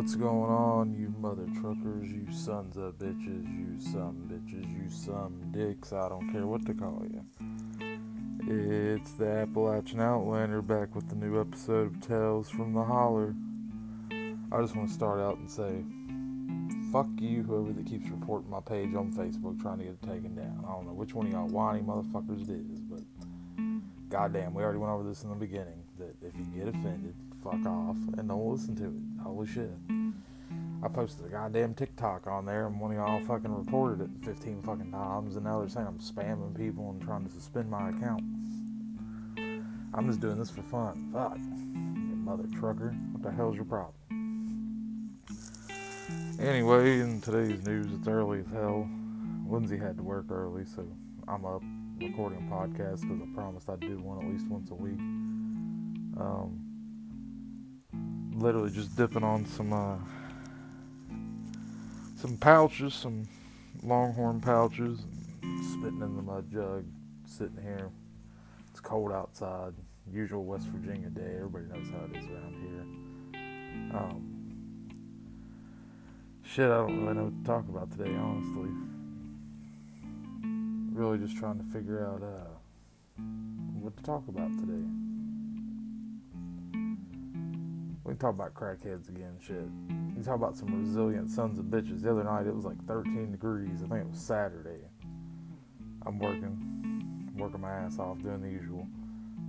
What's going on, you mother truckers, you sons of bitches, you some bitches, you some dicks, I don't care what to call you. It's the Appalachian Outlander back with the new episode of Tales from the Holler. I just want to start out and say, fuck you, whoever that keeps reporting my page on Facebook trying to get it taken down. I don't know which one of y'all whiny motherfuckers it is, but goddamn, we already went over this in the beginning that if you get offended, fuck off and don't listen to it. Holy shit. I posted a goddamn TikTok on there and one of y'all fucking reported it 15 fucking times and now they're saying I'm spamming people and trying to suspend my account. I'm just doing this for fun. Fuck. You mother trucker. What the hell's your problem? Anyway, in today's news, it's early as hell. Lindsay had to work early, so I'm up recording a podcast because I promised I'd do one at least once a week. Um, literally just dipping on some uh, some pouches, some Longhorn pouches, spitting in the mud jug, sitting here. It's cold outside. Usual West Virginia day. Everybody knows how it is around here. Um, shit, I don't really know what to talk about today, honestly. Really just trying to figure out uh, what to talk about today. We talk about crackheads again, shit. We talk about some resilient sons of bitches. The other night it was like 13 degrees. I think it was Saturday. I'm working, working my ass off, doing the usual.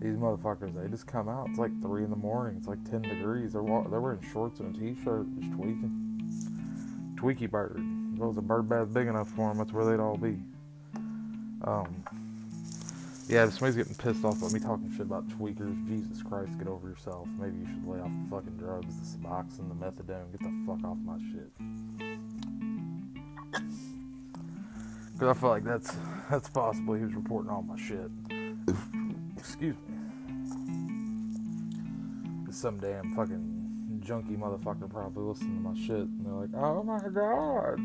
These motherfuckers, they just come out. It's like 3 in the morning. It's like 10 degrees. They're, they're wearing shorts and a t-shirt, just tweaking. Tweaky bird. If it was a bird bath big enough for them, that's where they'd all be. Um, yeah, if somebody's getting pissed off about me talking shit about tweakers, Jesus Christ, get over yourself. Maybe you should lay off the fucking drugs, the Suboxone, the methadone. Get the fuck off my shit. Because I feel like that's that's possibly who's reporting all my shit. Excuse me. Some damn fucking junkie motherfucker probably listening to my shit and they're like, oh my god,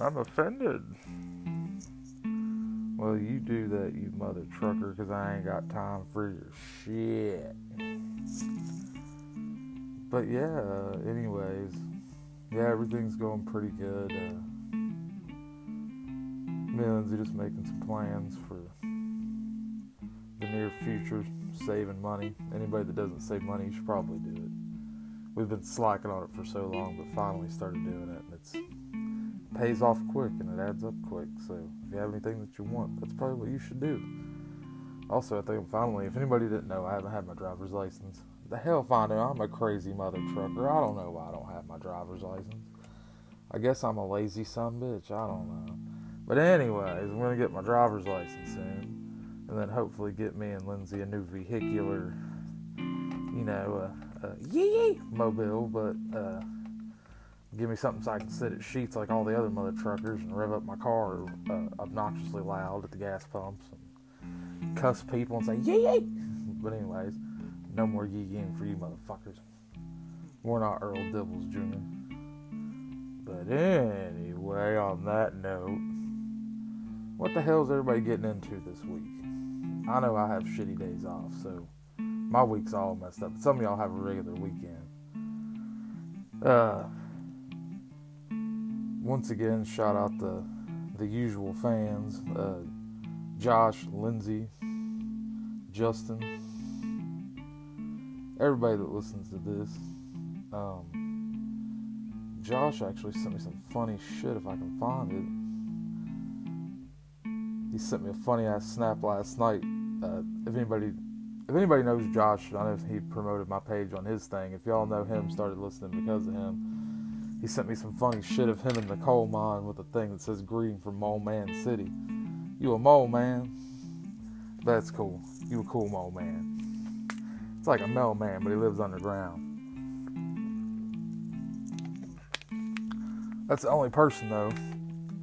I'm offended. Well, you do that, you mother trucker, because I ain't got time for your shit. But yeah, uh, anyways, yeah, everything's going pretty good. Uh, me and Lindsay just making some plans for the near future, saving money. Anybody that doesn't save money should probably do it. We've been slacking on it for so long, but finally started doing it, and it's pays off quick and it adds up quick. So if you have anything that you want, that's probably what you should do. Also, I think finally, if anybody didn't know, I haven't had my driver's license. The hell find out I'm a crazy mother trucker. I don't know why I don't have my driver's license. I guess I'm a lazy son bitch. I don't know. But anyways, I'm gonna get my driver's license soon, and then hopefully get me and Lindsay a new vehicular, you know, uh, uh, yee mobile, but uh give me something so I can sit at Sheetz like all the other mother truckers and rev up my car uh, obnoxiously loud at the gas pumps and cuss people and say yee yee. But anyways, no more yee yeeing for you motherfuckers. We're not Earl Dibbles Jr. But anyway, on that note, what the hell is everybody getting into this week? I know I have shitty days off, so my week's all messed up. Some of y'all have a regular weekend. Uh, once again, shout out the the usual fans: uh, Josh, Lindsay, Justin, everybody that listens to this. Um, Josh actually sent me some funny shit if I can find it. He sent me a funny ass snap last night. Uh, if anybody if anybody knows Josh, I know he promoted my page on his thing. If y'all know him, started listening because of him he sent me some funny shit of him in the coal mine with a thing that says greeting from Mole Man City. You a mole man? That's cool. You a cool mole man. It's like a mole man, but he lives underground. That's the only person though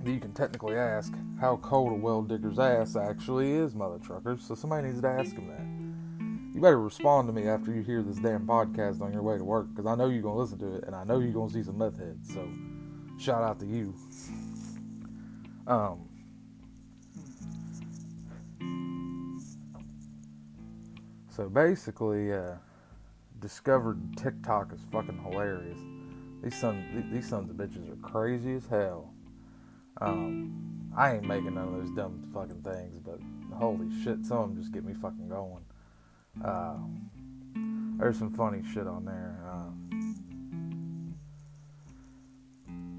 that you can technically ask how cold a well digger's ass actually is, mother truckers. So somebody needs to ask him that you better respond to me after you hear this damn podcast on your way to work because I know you're going to listen to it and I know you're going to see some meth heads. So, shout out to you. Um, so basically, uh, discovered TikTok is fucking hilarious. These sons, these sons of bitches are crazy as hell. Um, I ain't making none of those dumb fucking things, but holy shit, some of them just get me fucking going. Uh, there's some funny shit on there. Uh,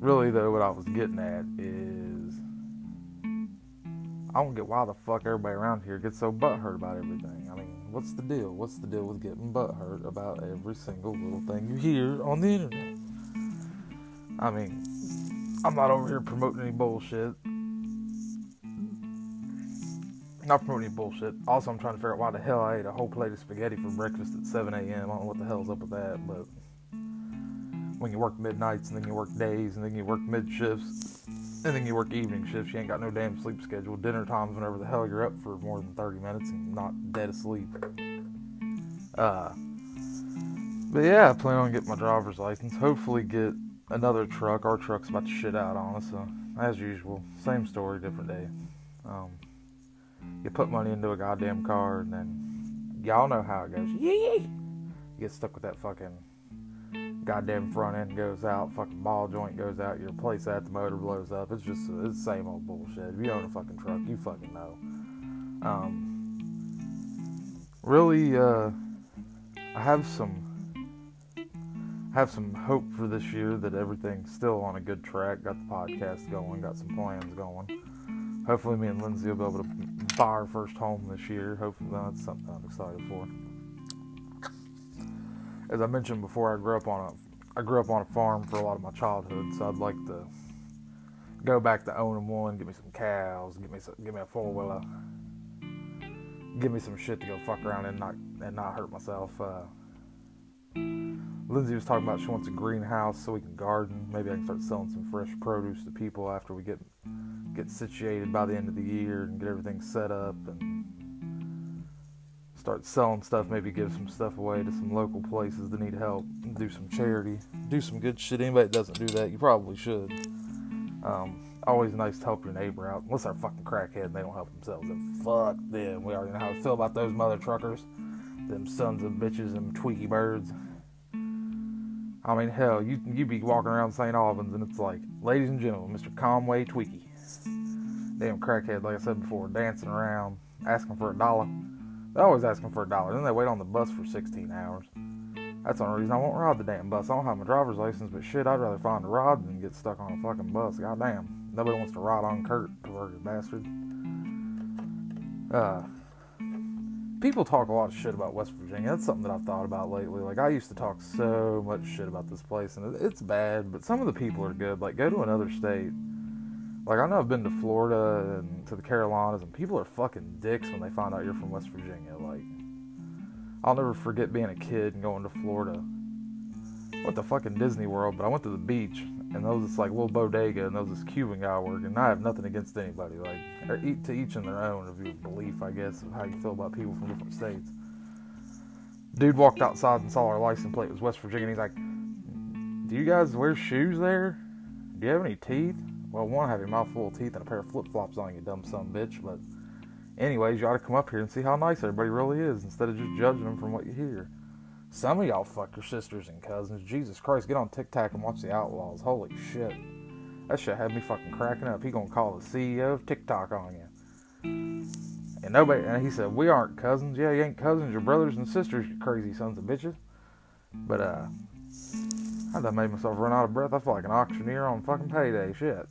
really, though, what I was getting at is I don't get why the fuck everybody around here gets so butthurt about everything. I mean, what's the deal? What's the deal with getting butthurt about every single little thing you hear on the internet? I mean, I'm not over here promoting any bullshit. Not promoting any bullshit. Also, I'm trying to figure out why the hell I ate a whole plate of spaghetti for breakfast at 7 a.m. I don't know what the hell's up with that, but when you work midnights and then you work days and then you work mid shifts and then you work evening shifts, you ain't got no damn sleep schedule. Dinner times whenever the hell you're up for more than 30 minutes and not dead asleep. Uh, but yeah, I plan on getting my driver's license. Hopefully, get another truck. Our truck's about to shit out on us, so as usual, same story, different day. Um, you put money into a goddamn car, and then y'all know how it goes. Yee! You get stuck with that fucking goddamn front end goes out, fucking ball joint goes out, your place at the motor blows up. It's just it's the same old bullshit. If you own a fucking truck, you fucking know. Um, really, uh, I have some have some hope for this year that everything's still on a good track. Got the podcast going, got some plans going. Hopefully, me and Lindsay will be able to buy our first home this year. Hopefully, that's something I'm excited for. As I mentioned before, I grew up on a I grew up on a farm for a lot of my childhood, so I'd like to go back to owning one. get me some cows. Give me some, give me a four wheeler. Give me some shit to go fuck around and not and not hurt myself. Uh, Lindsay was talking about she wants a greenhouse so we can garden. Maybe I can start selling some fresh produce to people after we get get situated by the end of the year and get everything set up and start selling stuff. Maybe give some stuff away to some local places that need help. Do some charity. Do some good shit. Anybody that doesn't do that, you probably should. Um, always nice to help your neighbor out. Unless they're fucking crackhead and they don't help themselves. And fuck them. We already know how I feel about those mother truckers them sons of bitches and tweaky birds. I mean, hell, you you be walking around St. Albans and it's like, ladies and gentlemen, Mr. Conway Tweaky. Damn crackhead, like I said before, dancing around, asking for a dollar. They're always asking for a dollar. Then they wait on the bus for 16 hours. That's the only reason I won't ride the damn bus. I don't have my driver's license, but shit, I'd rather find a ride than get stuck on a fucking bus. Goddamn. Nobody wants to ride on Kurt, perverted bastard. Uh, people talk a lot of shit about West Virginia. That's something that I've thought about lately. Like I used to talk so much shit about this place, and it's bad. But some of the people are good. Like go to another state. Like I know I've been to mm-hmm. Florida and to the Carolinas, and people are fucking dicks when they find out you're from West Virginia. Like I'll never forget being a kid and going to Florida. Went to fucking Disney World, but I went to the beach and there was this like little bodega, and there was this Cuban guy working. And I have nothing against anybody, like to each in their own of your belief, I guess, of how you feel about people from different states. Dude walked outside and saw our license plate it was West Virginia. And he's like, "Do you guys wear shoes there? Do you have any teeth?" Well, one, have mouth full of teeth and a pair of flip flops on, you dumb son bitch. But, anyways, you ought to come up here and see how nice everybody really is instead of just judging them from what you hear. Some of y'all fuck your sisters and cousins. Jesus Christ, get on TikTok and watch the Outlaws. Holy shit. That shit had me fucking cracking up. He gonna call the CEO of TikTok on you. And nobody, and he said, we aren't cousins. Yeah, you ain't cousins. You're brothers and sisters, you crazy sons of bitches. But, uh, I done made myself run out of breath. I feel like an auctioneer on fucking payday. Shit.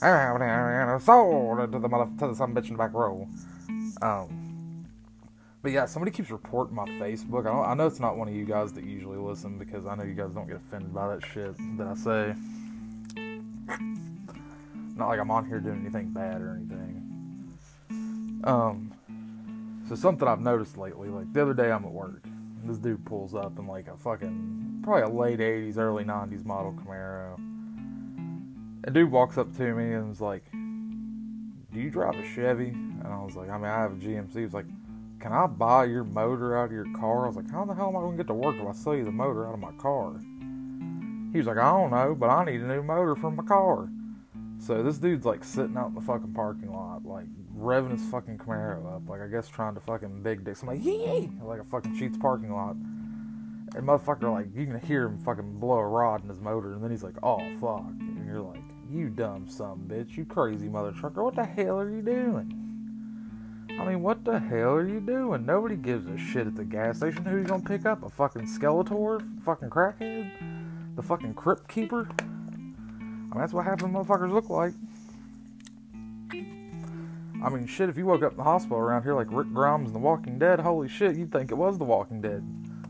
Sold to the mother, to the son bitch in the back row. Um, but yeah, somebody keeps reporting my Facebook. I, I, know it's not one of you guys that usually listen because I know you guys don't get offended by that shit that I say. Not like I'm on here doing anything bad or anything. Um, so something I've noticed lately, like the other day I'm at work, this dude pulls up in like a fucking probably a late '80s, early '90s model Camaro. A dude walks up to me and is like, "Do you drive a Chevy?" And I was like, "I mean, I have a GMC." He was like can I buy your motor out of your car? I was like, how the hell am I going to get to work if I sell you the motor out of my car? He was like, I don't know, but I need a new motor for my car. So this dude's like sitting out in the fucking parking lot, like revving his fucking Camaro up, like I guess trying to fucking big I'm like, yee, like a fucking Sheetz parking lot. And motherfucker, like, you can hear him fucking blow a rod in his motor, and then he's like, oh, fuck. You're like, you dumb son bitch, you crazy mother trucker, what the hell are you doing? I mean, what the hell are you doing? Nobody gives a shit at the gas station. Who you gonna pick up? A fucking Skeletor? Fucking crackhead? The fucking crypt keeper? I mean, that's what half the motherfuckers look like. I mean, shit, if you woke up in the hospital around here like Rick Grimes in The Walking Dead, holy shit, you'd think it was The Walking Dead.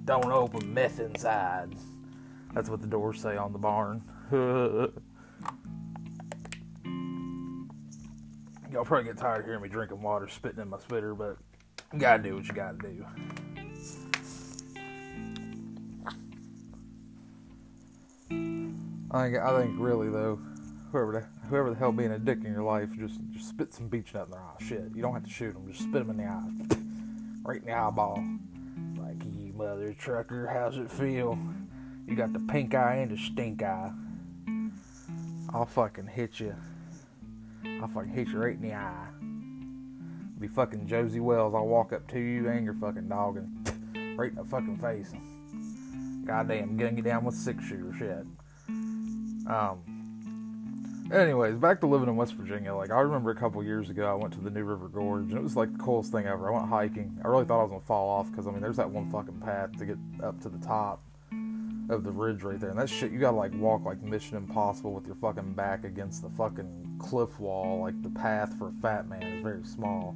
Don't open meth inside. That's what the doors say on the barn. Y'all probably get tired of hearing me drinking water, spitting in my spitter, but you gotta do what you gotta do. I think, I think really though, whoever the, whoever the hell being a dick in your life, just just spit some Beech-Nut in their eye. Shit, you don't have to shoot them, just spit them in the eye, right in the eyeball. Like you mother trucker, how's it feel? You got the pink eye and the stink eye. I'll fucking hit you. I'll fucking hit you right in the eye. Be fucking Josey Wales. I'll walk up to you and your fucking dog and right in the fucking face. Goddamn, gun you down with six shooter shit. Um. Anyways, back to living in West Virginia. Like I remember a couple years ago, I went to the New River Gorge, and it was like the coolest thing ever. I went hiking. I really thought I was gonna fall off because I mean, there's that one fucking path to get up to the top of the ridge right there, and that shit you gotta like walk like Mission Impossible with your fucking back against the fucking cliff wall. Like the path for fat man is very small.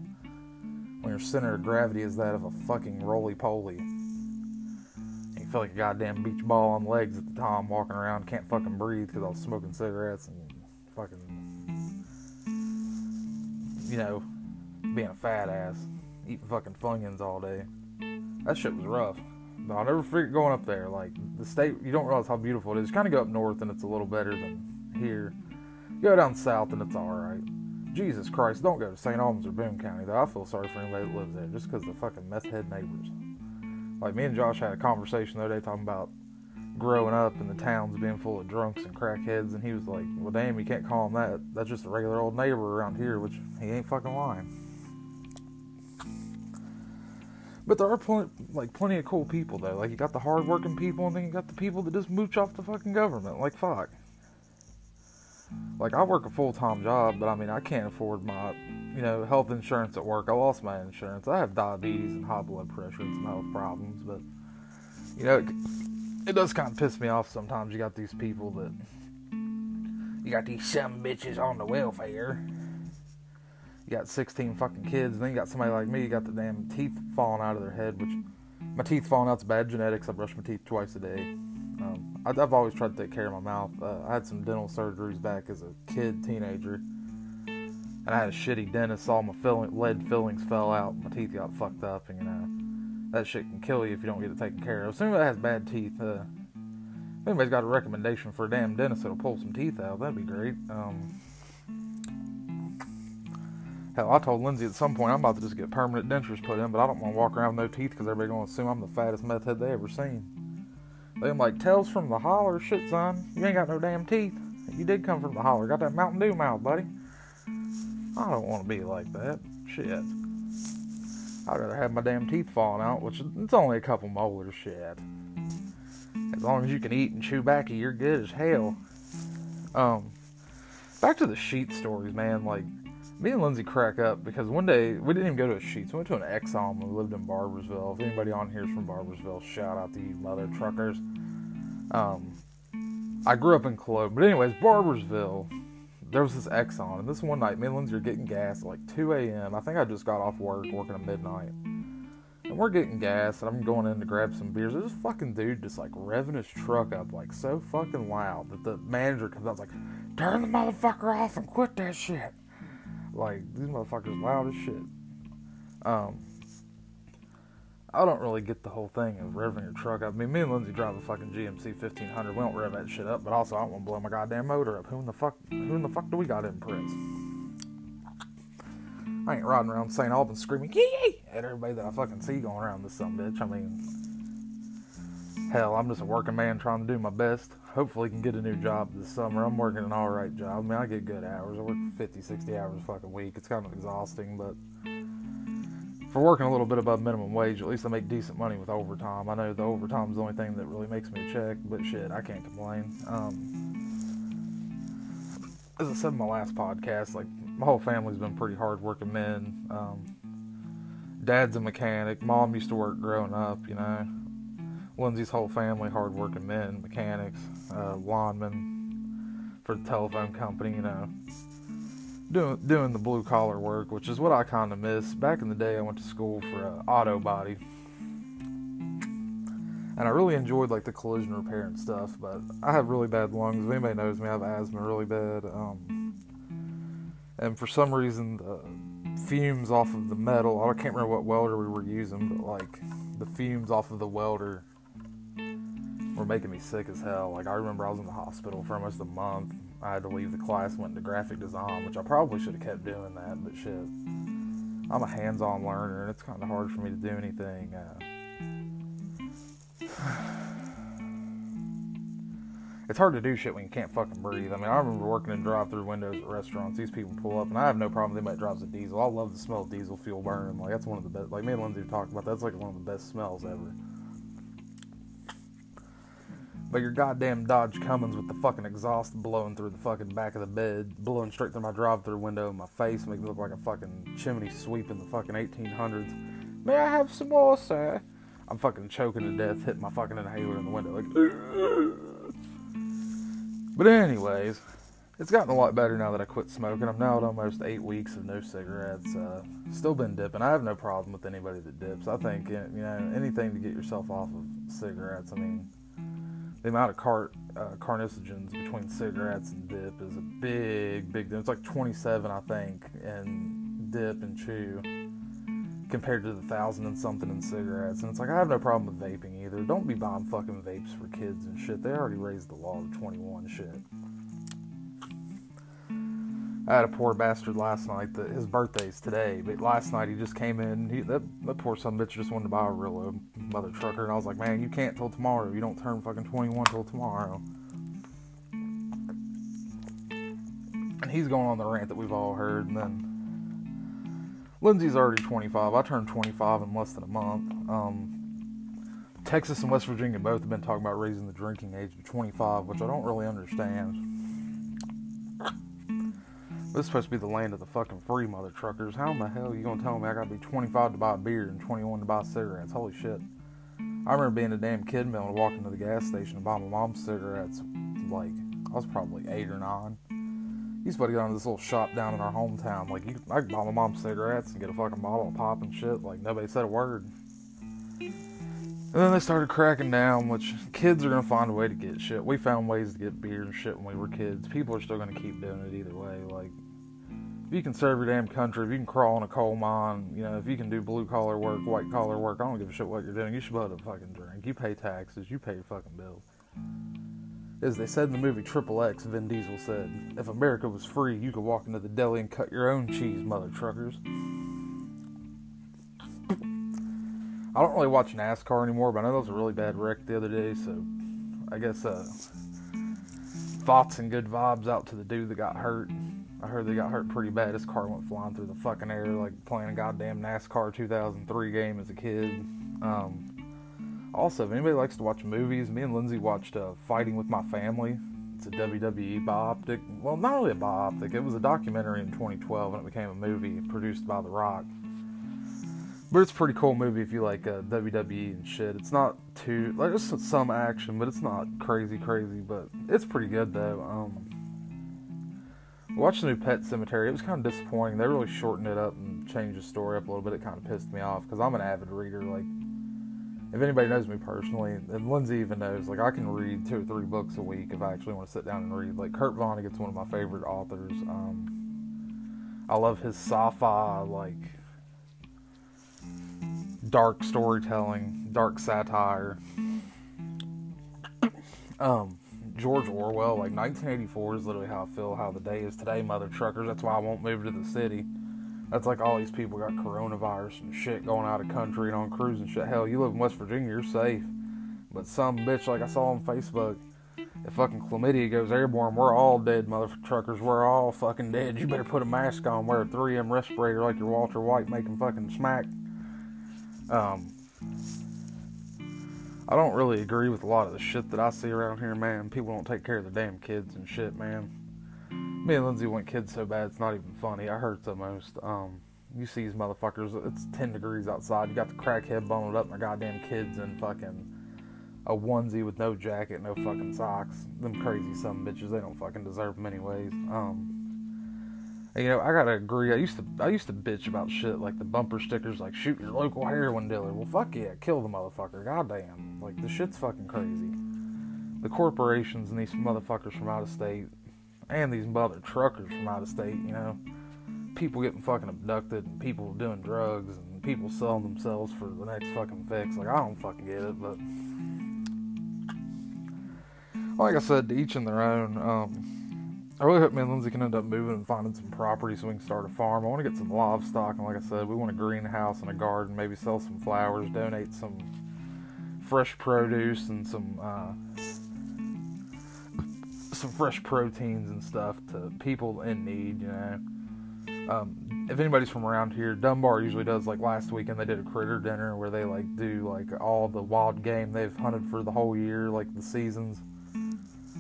When your center of gravity is that of a fucking roly poly You feel like a goddamn beach ball on legs at the time, walking around, can't fucking breathe because I was smoking cigarettes and fucking, you know, being a fat ass, eating fucking Funyuns all day. That shit was rough. I'll never forget going up there. Like, the state, you don't realize how beautiful it is. Kind of go up north and it's a little better than here. Go down south and it's alright. Jesus Christ, don't go to St. Albans or Boone County, though. I feel sorry for anybody that lives there just because the fucking meth head neighbors. Like me and Josh had a conversation the other day talking about growing up in the towns being full of drunks and crackheads, and he was like, "Well, damn, you can't call him that. That's just a regular old neighbor around here," which he ain't fucking lying. But there are plenty, like plenty of cool people though. Like you got the hardworking people, and then you got the people that just mooch off the fucking government. Like fuck. Like I work a full time job, but I mean I can't afford my you know, health insurance at work. I lost my insurance. I have diabetes and high blood pressure and some health problems, but you know, it, it does kind of piss me off sometimes. You got these people that you got these some bitches on the welfare. Got 16 fucking kids, and then you got somebody like me. You got the damn teeth falling out of their head, which my teeth falling out's bad genetics. I brush my teeth twice a day. Um, I, have always tried to take care of my mouth. Uh, I had some dental surgeries back as a kid, teenager and I had a shitty dentist. All my filling, lead fillings fell out. My teeth got fucked up, and you know that shit can kill you if you don't get it taken care of. If somebody has bad teeth, uh, if anybody's got a recommendation for a damn dentist that'll pull some teeth out, that'd be great. Um, hell, I told Lindsay at some point I'm about to just get permanent dentures put in, but I don't want to walk around with no teeth because everybody's gonna assume I'm the fattest meth head they ever seen. They am like, "Tales from the holler, shit, son. You ain't got no damn teeth. You did come from the holler. Got that Mountain Dew mouth, buddy." I don't want to be like that. Shit. I'd rather have my damn teeth falling out, which it's only a couple molars. Shit. As long as you can eat and chew backy, you're good as hell. Um, back to the sheet stories, man. Like, me and Lindsay crack up because one day we didn't even go to a Sheetz. We went to an Exxon we lived in Barboursville. If anybody on here is from Barboursville, shout out to you, mother truckers. Um, I grew up in Cologne, but anyways, Barboursville. there was this Exxon, and this one night, me and Lindsay are getting gas at like 2 a.m. I think I just got off work, working at midnight. And we're getting gas, and I'm going in to grab some beers. There's this fucking dude just like revving his truck up like so fucking loud that the manager comes out like, turn the motherfucker off and quit that shit. Like, these motherfuckers loud as shit. Um, I don't really get the whole thing of revving your truck up. I mean, me and Lindsay drive a fucking GMC 1500. We don't rev that shit up, but also I don't want to blow my goddamn motor up. Who in the fuck? Who in the fuck do we got to impress? I ain't riding around St. Albans screaming yee at everybody that I fucking see going around this some bitch. I mean, hell, I'm just a working man trying to do my best. Hopefully, can get a new job this summer. I'm working an all right job. I mean, I get good hours. I work 50, 60 hours a fucking week. It's kind of exhausting, but for working a little bit above minimum wage, at least I make decent money with overtime. I know the overtime's the only thing that really makes me a check, but shit, I can't complain. Um, as I said in my last podcast, like my whole family's been pretty hardworking men. Um, dad's a mechanic. Mom used to work growing up, you know. Lindsay's whole family, hardworking men, mechanics, uh, linemen for the telephone company, you know. Doing, doing the blue collar work, which is what I kind of miss. Back in the day, I went to school for uh, auto body, and I really enjoyed like the collision repair and stuff. But I have really bad lungs. If anybody knows me, I have asthma really bad. Um, and for some reason, the fumes off of the metal. I can't remember what welder we were using, but like the fumes off of the welder were making me sick as hell. Like I remember I was in the hospital for almost a month. I had to leave the class, went into graphic design, which I probably should have kept doing that, but shit. I'm a hands-on learner, and it's kind of hard for me to do anything. Uh, it's hard to do shit when you can't fucking breathe. I mean, I remember working in drive-through windows at restaurants. These people pull up, and I have no problem They might drives a diesel. I love the smell of diesel fuel burning. Like that's one of the best. Like me and Lindsay talked about, that's like one of the best smells ever. But your goddamn Dodge Cummins with the fucking exhaust blowing through the fucking back of the bed, blowing straight through my drive-through window in my face, making me look like a fucking chimney sweep in the fucking 1800s. May I have some more, sir? I'm fucking choking to death, hitting my fucking inhaler in the window, like. But anyways, it's gotten a lot better now that I quit smoking. I'm now at almost eight weeks of no cigarettes. Uh, still been dipping. I have no problem with anybody that dips. I think you know anything to get yourself off of cigarettes. I mean, the amount of car, uh, carcinogens between cigarettes and dip is a big, big difference. It's like 27, I think, in dip and chew compared to the thousand and something in cigarettes. And it's like I have no problem with vaping either. Don't be buying fucking vapes for kids and shit. They already raised the law to 21 shit. I had a poor bastard last night that his birthday's today, but last night he just came in. He, that, that poor son bitch just wanted to buy a real mother trucker, and I was like, man, you can't till tomorrow. You don't turn fucking 21 till tomorrow. And he's going on the rant that we've all heard, and then Lindsay's already 25. I turned 25 in less than a month. Um, Texas and West Virginia both have been talking about raising the drinking age to 25, which I don't really understand. This is supposed to be the land of the fucking free mother truckers. How in the hell are you gonna tell me I gotta be 25 to buy beer and 21 to buy cigarettes? Holy shit. I remember being a damn kid and walking to the gas station to buy my mom's cigarettes. Like, I was probably eight or nine. About to go to this little shop down in our hometown. Like, you, I could buy my mom cigarettes and get a fucking bottle of pop and shit. Like, nobody said a word. And then they started cracking down, which kids are gonna find a way to get shit. We found ways to get beer and shit when we were kids. People are still gonna keep doing it either way. Like, you can serve your damn country, if you can crawl in a coal mine, you know, if you can do blue collar work, white collar work, I don't give a shit what you're doing. You should able to fucking drink. You pay taxes, you pay your fucking bills. As they said in the movie Triple X, Vin Diesel said, If America was free, you could walk into the deli and cut your own cheese, mother truckers. I don't really watch NASCAR anymore, but I know there was a really bad wreck the other day, so I guess uh, thoughts and good vibes out to the dude that got hurt. I heard they got hurt pretty bad. His car went flying through the fucking air like playing a goddamn NASCAR 2003 game as a kid. Um, also, if anybody likes to watch movies, me and Lindsay watched uh, Fighting with My Family. It's a WWE bioptic. Well, not really a bioptic. It was a documentary in 2012 and it became a movie produced by The Rock. But it's a pretty cool movie if you like uh, WWE and shit. It's not too like there's some action, but it's not crazy crazy. But it's pretty good though. Um, watched the new Pet Sematary, It was kind of disappointing. They really shortened it up and changed the story up a little bit. It kind of pissed me off because I'm an avid reader. Like if anybody knows me personally, and Lindsay even knows, like I can read two or three books a week if I actually want to sit down and read. Like Kurt Vonnegut's one of my favorite authors. Um, I love his sci-fi, like dark storytelling, dark satire. Um, George Orwell, like 1984 is literally how I feel how the day is today, mother truckers. That's why I won't move to the city. That's like all these people got coronavirus and shit going out of country and on cruise and shit. Hell, you live in West Virginia, you're safe. But some bitch, like I saw on Facebook, if fucking chlamydia goes airborne, we're all dead, mother truckers. We're all fucking dead. You better put a mask on, wear a 3M respirator like your Walter White, making fucking smack. Um, I don't really agree with a lot of the shit that I see around here, man. People don't take care of their damn kids and shit, man. Me and Lindsay want kids so bad it's not even funny. I hurt the most. Um, you see these motherfuckers, it's 10 degrees outside. You got the crackhead bundled up, their goddamn kids in fucking a onesie with no jacket, no fucking socks. Them crazy some bitches, they don't fucking deserve them anyways. Um, you know, I gotta agree. I used to, I used to bitch about shit like the bumper stickers, like shoot your local heroin dealer. Well, fuck yeah, kill the motherfucker. Goddamn, like the shit's fucking crazy. The corporations and these motherfuckers from out of state, and these mother truckers from out of state. You know, people getting fucking abducted, and people doing drugs, and people selling themselves for the next fucking fix. Like I don't fucking get it, but like I said, to each in their own. Um, I really hope me and Lindsay can end up moving and finding some property so we can start a farm. I want to get some livestock, and like I said, we want a greenhouse and a garden. Maybe sell some flowers, donate some fresh produce and some uh, some fresh proteins and stuff to people in need. You know, um, if anybody's from around here, Dunbar usually does. Like last weekend, they did a critter dinner where they like do like all the wild game they've hunted for the whole year, like the seasons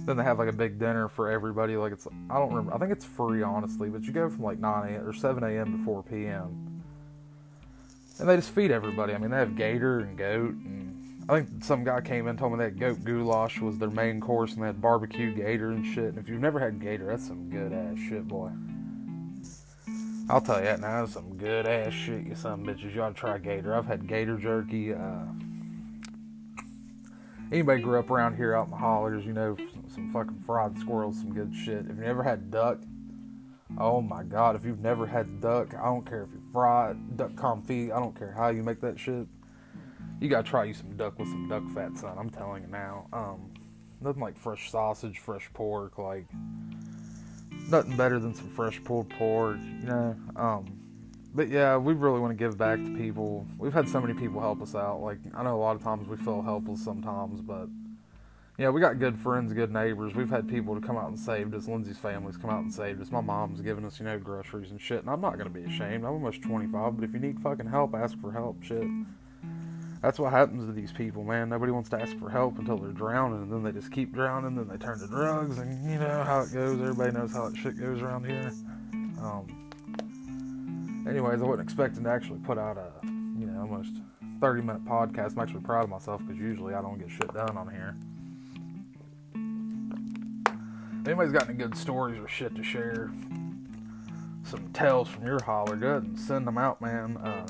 then they have like a big dinner for everybody. Like it's I don't remember. I think it's free honestly, but you go from like 9 a.m. or 7 a.m. to 4 p.m. And they just feed everybody. I mean, they have gator and goat, and I think some guy came in and told me that goat goulash was their main course, and they had barbecue gator and shit. And if you've never had gator, that's some good ass shit, boy. I'll tell you that now, that's some good ass shit, you some bitches. You ought to try gator. I've had gator jerky. Uh, anybody grew up around here out in the hollers, you know, some, fucking fried squirrels, some good shit. If you never had duck, oh my god, if you've never had duck, I don't care if you fried duck confit, I don't care how you make that shit. You gotta try you some duck with some duck fat, son. I'm telling you now. Um, nothing like fresh sausage, fresh pork, like nothing better than some fresh pulled pork, you know. Um, but yeah, we really want to give back to people. We've had so many people help us out. Like I know a lot of times we feel helpless sometimes, but yeah, we got good friends, good neighbors. We've had people to come out and saved us. Lindsay's family's come out and saved us. My mom's given us, you know, groceries and shit. And I'm not gonna be ashamed. I'm almost 25, but if you need fucking help, ask for help. Shit. That's what happens to these people, man. Nobody wants to ask for help until they're drowning, and then they just keep drowning. Then they turn to drugs, and you know how it goes. Everybody knows how that shit goes around here. Um, anyways, I wasn't expecting to actually put out a, you know, almost 30 minute podcast. I'm actually proud of myself because usually I don't get shit done on here. Anybody's got any good stories or shit to share, some tales from your holler, good, and send them out, man. Uh,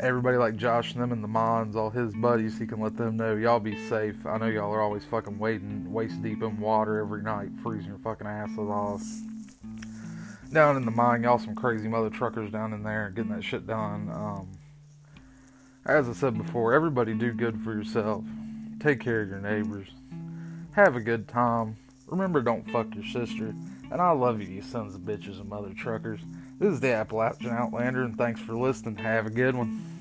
everybody like Josh and them and the Mons, all his buddies, he can let them know y'all be safe. I know y'all are always fucking wading waist deep in water every night, freezing your fucking asses off down in the mine, y'all some crazy mother truckers down in there getting that shit done. Um, as I said before, everybody do good for yourself. Take care of your neighbors. Have a good time. Remember, don't fuck your sister. And I love you, you sons of bitches and mother truckers. This is the Appalachian Outlander, and thanks for listening. Have a good one.